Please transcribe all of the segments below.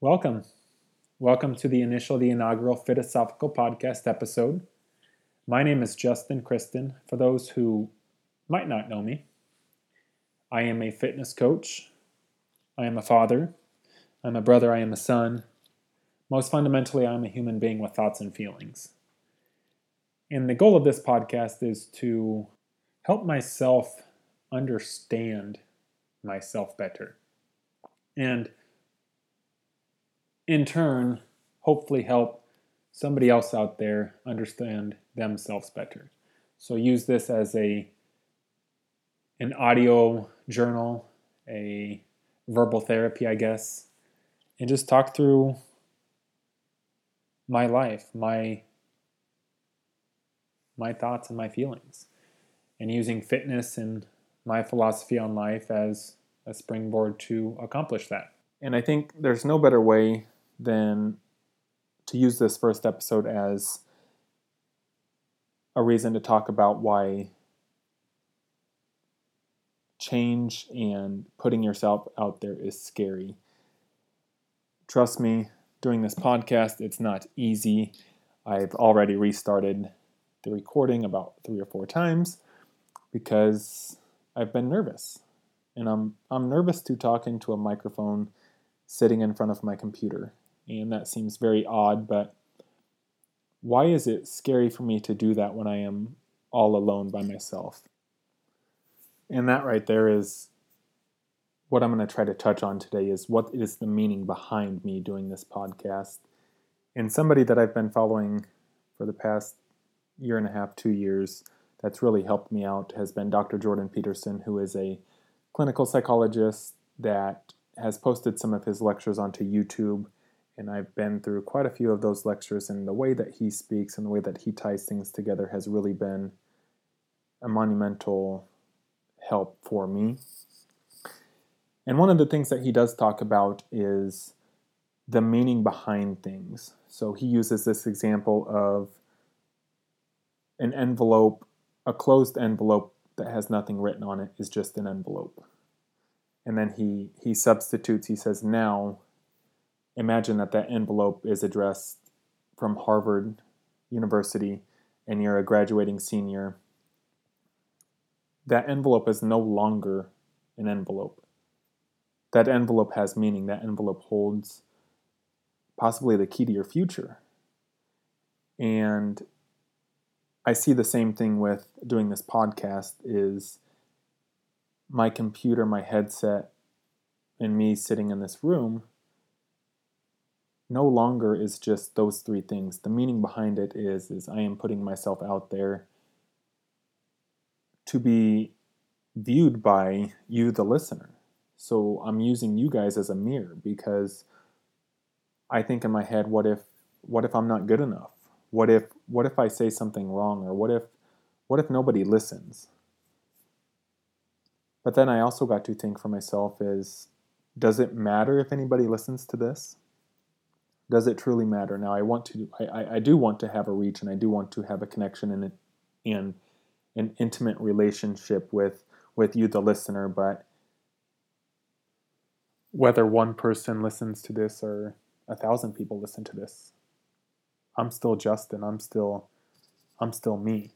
Welcome. Welcome to the initial, the inaugural Fitosophical Podcast episode. My name is Justin Kristen. For those who might not know me, I am a fitness coach. I am a father. I'm a brother. I am a son. Most fundamentally, I'm a human being with thoughts and feelings. And the goal of this podcast is to help myself understand myself better. And in turn, hopefully help somebody else out there understand themselves better. So use this as a an audio journal, a verbal therapy, I guess, and just talk through my life, my my thoughts and my feelings, and using fitness and my philosophy on life as a springboard to accomplish that. And I think there's no better way than to use this first episode as a reason to talk about why change and putting yourself out there is scary. Trust me, doing this podcast, it's not easy. I've already restarted the recording about three or four times because I've been nervous. And I'm I'm nervous to talk into a microphone sitting in front of my computer. And that seems very odd, but why is it scary for me to do that when I am all alone by myself? And that right there is what I'm going to try to touch on today is what is the meaning behind me doing this podcast. And somebody that I've been following for the past year and a half, two years, that's really helped me out has been Dr. Jordan Peterson, who is a clinical psychologist that has posted some of his lectures onto YouTube. And I've been through quite a few of those lectures, and the way that he speaks and the way that he ties things together has really been a monumental help for me. And one of the things that he does talk about is the meaning behind things. So he uses this example of an envelope, a closed envelope that has nothing written on it is just an envelope. And then he he substitutes, he says, now imagine that that envelope is addressed from Harvard University and you're a graduating senior. That envelope is no longer an envelope that envelope has meaning. That envelope holds possibly the key to your future. And I see the same thing with doing this podcast is my computer, my headset, and me sitting in this room no longer is just those three things. The meaning behind it is is I am putting myself out there to be viewed by you the listener. So I'm using you guys as a mirror because I think in my head, what if what if I'm not good enough? What if what if I say something wrong or what if what if nobody listens? But then I also got to think for myself is does it matter if anybody listens to this? Does it truly matter? Now I want to I, I do want to have a reach and I do want to have a connection and and an intimate relationship with with you the listener, but whether one person listens to this or a thousand people listen to this i'm still justin. I'm still i'm still me.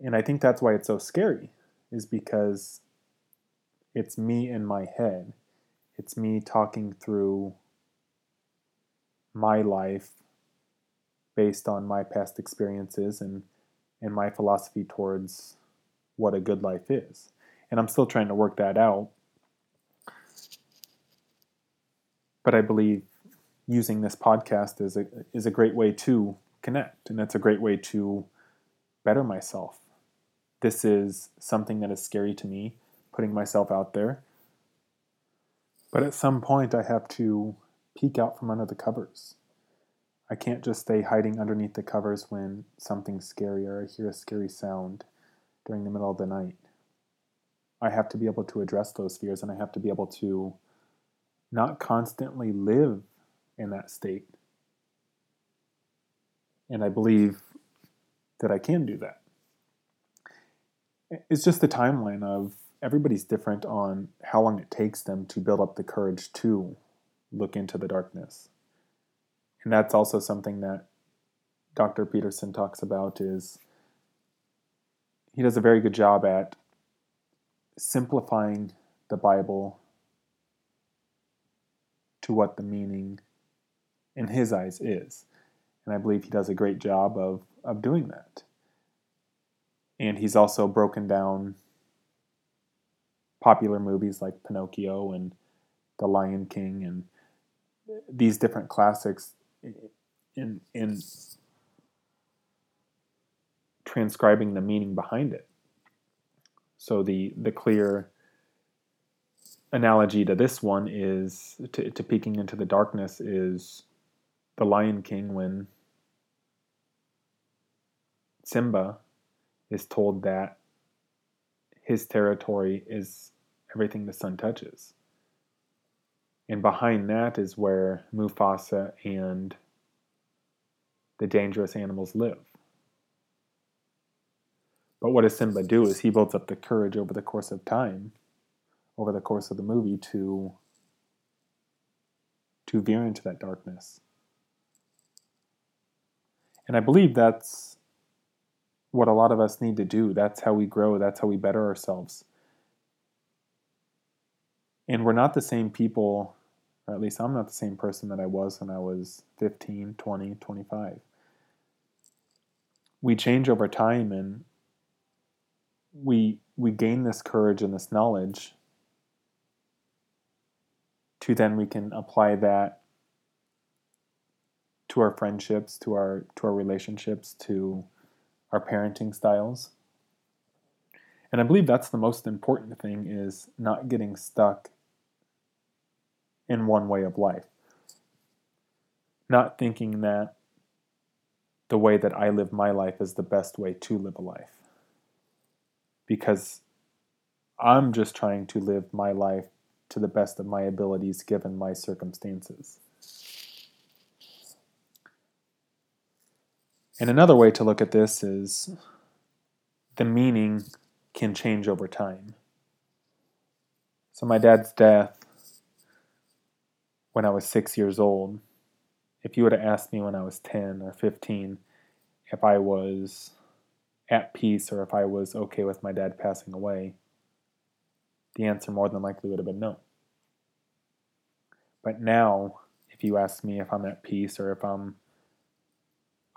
And i think that's why it's so scary is because it's me in my head. It's me talking through my life based on my past experiences and and my philosophy towards what a good life is and i'm still trying to work that out but I believe using this podcast is a is a great way to connect, and it's a great way to better myself. This is something that is scary to me, putting myself out there. But at some point, I have to peek out from under the covers. I can't just stay hiding underneath the covers when something's scary or I hear a scary sound during the middle of the night. I have to be able to address those fears and I have to be able to not constantly live in that state. And I believe that I can do that. It's just the timeline of everybody's different on how long it takes them to build up the courage to look into the darkness. And that's also something that Dr. Peterson talks about is he does a very good job at simplifying the Bible to what the meaning in his eyes is. And I believe he does a great job of, of doing that. And he's also broken down popular movies like Pinocchio and The Lion King and these different classics in in transcribing the meaning behind it. So the the clear analogy to this one is to, to peeking into the darkness is the Lion King when Simba is told that his territory is everything the sun touches. And behind that is where Mufasa and the dangerous animals live. But what does Simba do is he builds up the courage over the course of time, over the course of the movie to to veer into that darkness. And I believe that's what a lot of us need to do. That's how we grow, that's how we better ourselves. And we're not the same people, or at least I'm not the same person that I was when I was 15, 20, 25. We change over time and we we gain this courage and this knowledge to then we can apply that to our friendships, to our to our relationships, to our parenting styles. And I believe that's the most important thing is not getting stuck in one way of life. Not thinking that the way that I live my life is the best way to live a life. Because I'm just trying to live my life to the best of my abilities given my circumstances. And another way to look at this is the meaning can change over time. So, my dad's death when I was six years old, if you would have asked me when I was 10 or 15 if I was at peace or if I was okay with my dad passing away, the answer more than likely would have been no. But now, if you ask me if I'm at peace or if I'm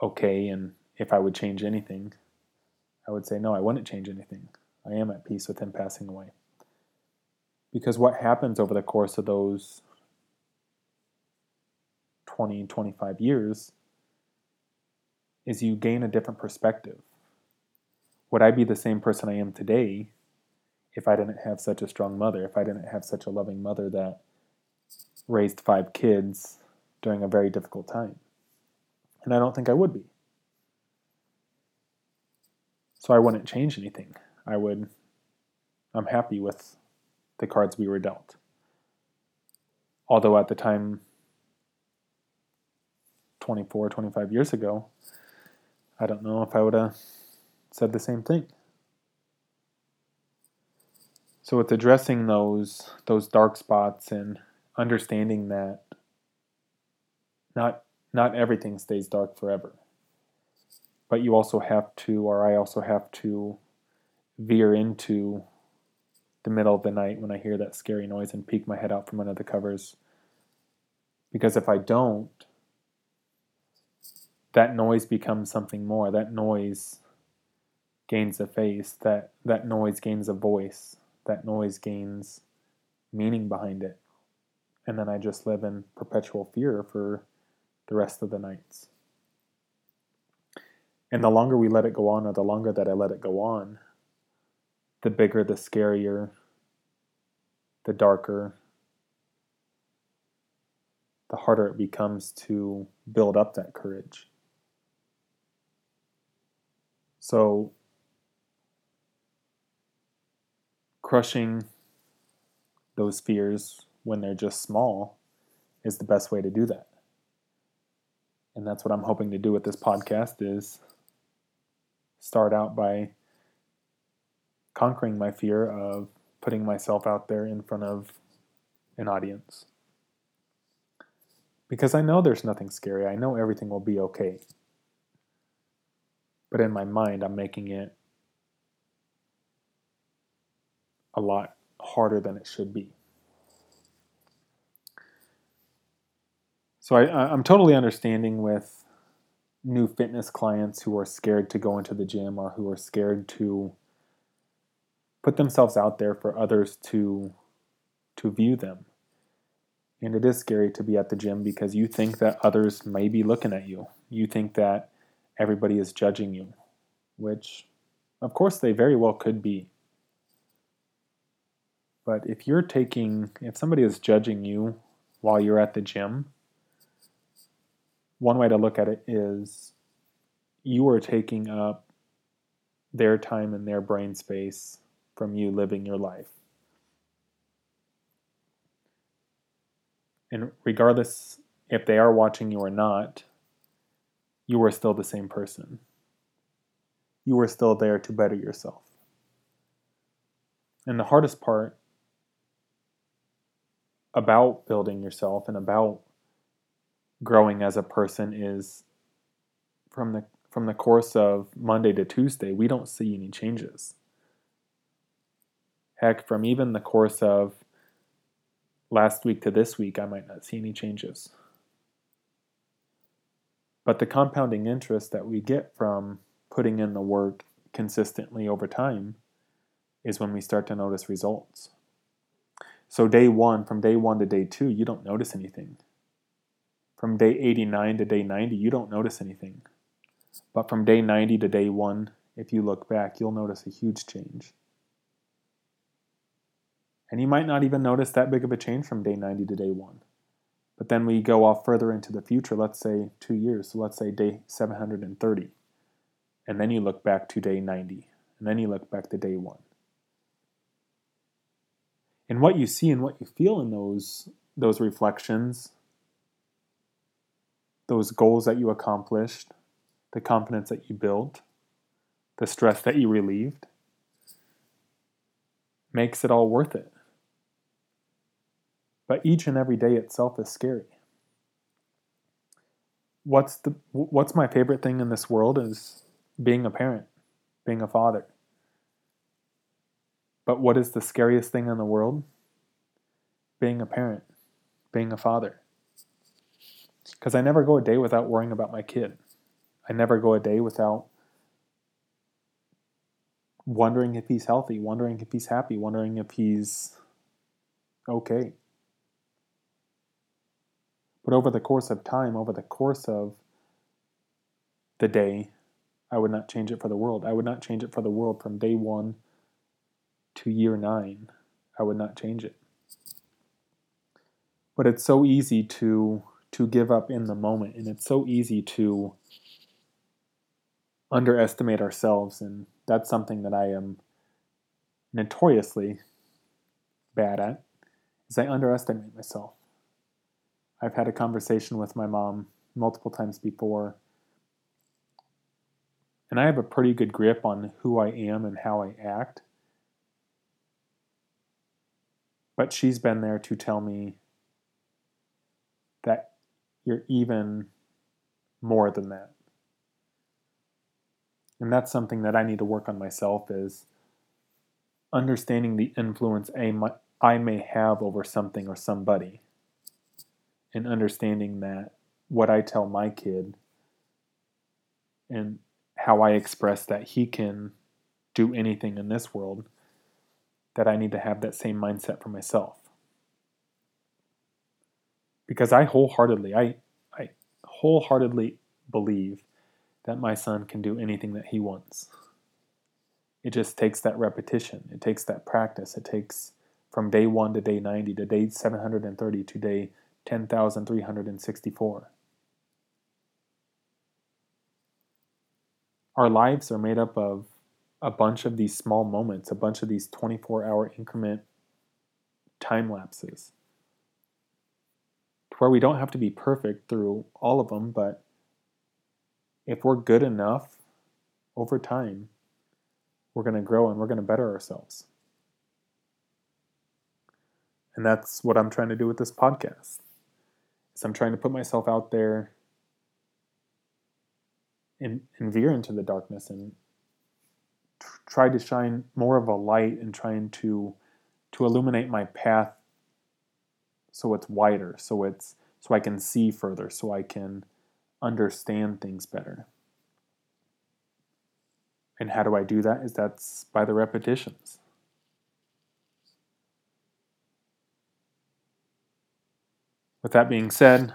okay and if I would change anything, I would say no, I wouldn't change anything. I am at peace with him passing away. Because what happens over the course of those 20, 25 years is you gain a different perspective. Would I be the same person I am today if I didn't have such a strong mother, if I didn't have such a loving mother that raised five kids during a very difficult time? And I don't think I would be. So I wouldn't change anything. I would, I'm happy with the cards we were dealt. Although at the time 24, 25 years ago, I don't know if I would have said the same thing. So it's addressing those those dark spots and understanding that not not everything stays dark forever. But you also have to or I also have to veer into the middle of the night when I hear that scary noise and peek my head out from under the covers. Because if I don't, that noise becomes something more. That noise gains a face. That that noise gains a voice. That noise gains meaning behind it. And then I just live in perpetual fear for the rest of the nights. And the longer we let it go on, or the longer that I let it go on, the bigger, the scarier, the darker, the harder it becomes to build up that courage. So, crushing those fears when they're just small is the best way to do that. And that's what I'm hoping to do with this podcast is start out by conquering my fear of putting myself out there in front of an audience. Because I know there's nothing scary. I know everything will be okay. But in my mind, I'm making it a lot harder than it should be. So I, I'm totally understanding with new fitness clients who are scared to go into the gym or who are scared to put themselves out there for others to to view them. And it is scary to be at the gym because you think that others may be looking at you. You think that everybody is judging you, which of course they very well could be. But if you're taking if somebody is judging you while you're at the gym, one way to look at it is you are taking up their time and their brain space from you living your life. And regardless if they are watching you or not, you are still the same person. You are still there to better yourself. And the hardest part about building yourself and about growing as a person is from the from the course of Monday to Tuesday, we don't see any changes. Heck, from even the course of last week to this week, I might not see any changes. But the compounding interest that we get from putting in the work consistently over time is when we start to notice results. So, day one, from day one to day two, you don't notice anything. From day 89 to day 90, you don't notice anything. But from day 90 to day one, if you look back, you'll notice a huge change. And you might not even notice that big of a change from day 90 to day 1. But then we go off further into the future, let's say two years, so let's say day 730. And then you look back to day 90, and then you look back to day 1. And what you see and what you feel in those, those reflections, those goals that you accomplished, the confidence that you built, the stress that you relieved, makes it all worth it. But each and every day itself is scary. What's the what's my favorite thing in this world is being a parent, being a father. But what is the scariest thing in the world? Being a parent, being a father. Because I never go a day without worrying about my kid. I never go a day without wondering if he's healthy, wondering if he's happy, wondering if he's okay. But over the course of time, over the course of the day, I would not change it for the world. I would not change it for the world from day one to year nine. I would not change it. But it's so easy to to give up in the moment, and it's so easy to underestimate ourselves, and that's something that I am notoriously bad at. Is I underestimate myself. I've had a conversation with my mom multiple times before. And I have a pretty good grip on who I am and how I act. But she's been there to tell me that you're even more than that. And that's something that I need to work on myself is understanding the influence I may have over something or somebody and understanding that what I tell my kid and how I express that he can do anything in this world, that I need to have that same mindset for myself. Because I wholeheartedly, I, I wholeheartedly believe that my son can do anything that he wants. It just takes that repetition. It takes that practice. It takes from day one to day 90 to day 730 to day 10,364. Our lives are made up of a bunch of these small moments, a bunch of these 24 hour increment time lapses, to where we don't have to be perfect through all of them, but if we're good enough over time, we're going to grow and we're going to better ourselves. And that's what I'm trying to do with this podcast is I'm trying to put myself out there and, and veer into the darkness and tr- try to shine more of a light and trying to to illuminate my path so it's wider, so it's so I can see further, so I can understand things better. And how do I do that? Is that's by the repetitions. With that being said,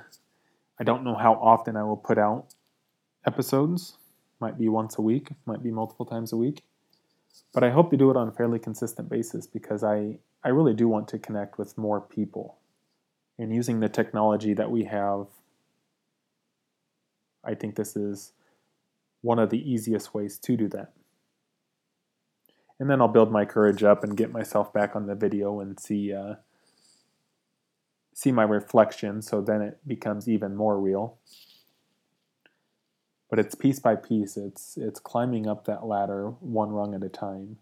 I don't know how often I will put out episodes. Might be once a week, might be multiple times a week. But I hope to do it on a fairly consistent basis because I, I really do want to connect with more people. And using the technology that we have, I think this is one of the easiest ways to do that. And then I'll build my courage up and get myself back on the video and see uh, see my reflection, so then it becomes even more real. But it's piece by piece. It's it's climbing up that ladder one rung at a time.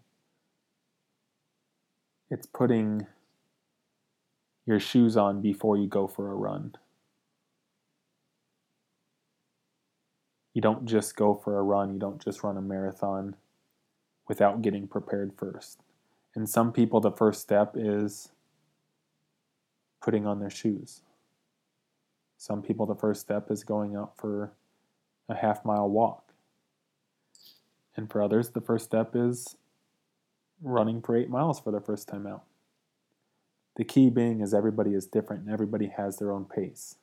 It's putting your shoes on before you go for a run. You don't just go for a run, you don't just run a marathon without getting prepared first. And some people, the first step is putting on their shoes. Some people, the first step is going out for a half mile walk. And for others, the first step is running for eight miles for the first time out. The key being is everybody is different and everybody has their own pace.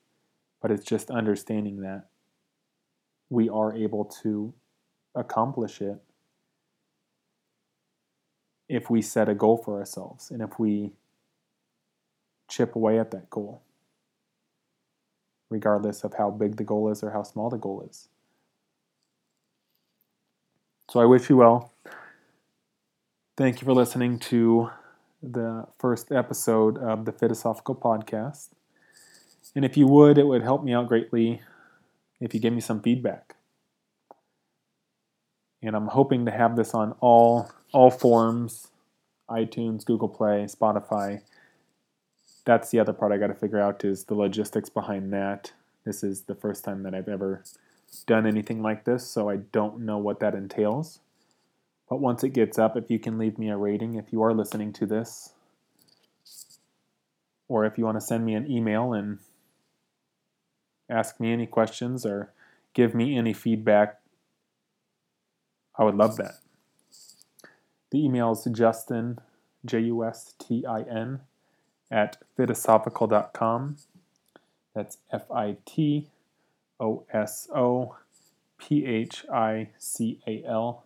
But it's just understanding that we are able to accomplish it if we set a goal for ourselves and if we chip away at that goal, regardless of how big the goal is or how small the goal is. So I wish you well. Thank you for listening to the first episode of the Fitosophical Podcast. And if you would, it would help me out greatly if you give me some feedback. And I'm hoping to have this on all all forms iTunes, Google Play, Spotify. That's the other part I got to figure out is the logistics behind that. This is the first time that I've ever done anything like this, so I don't know what that entails. But once it gets up, if you can leave me a rating, if you are listening to this, or if you want to send me an email and ask me any questions or give me any feedback, I would love that. The email is Justin, J U S T I N, at fitosophical.com. That's F I T O S O P H I C A L.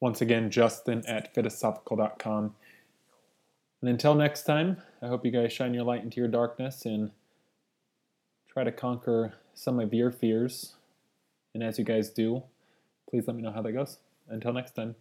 Once again, Justin at fitosophical.com. And until next time, I hope you guys shine your light into your darkness and try to conquer some of your fears. And as you guys do, please let me know how that goes. Until next time.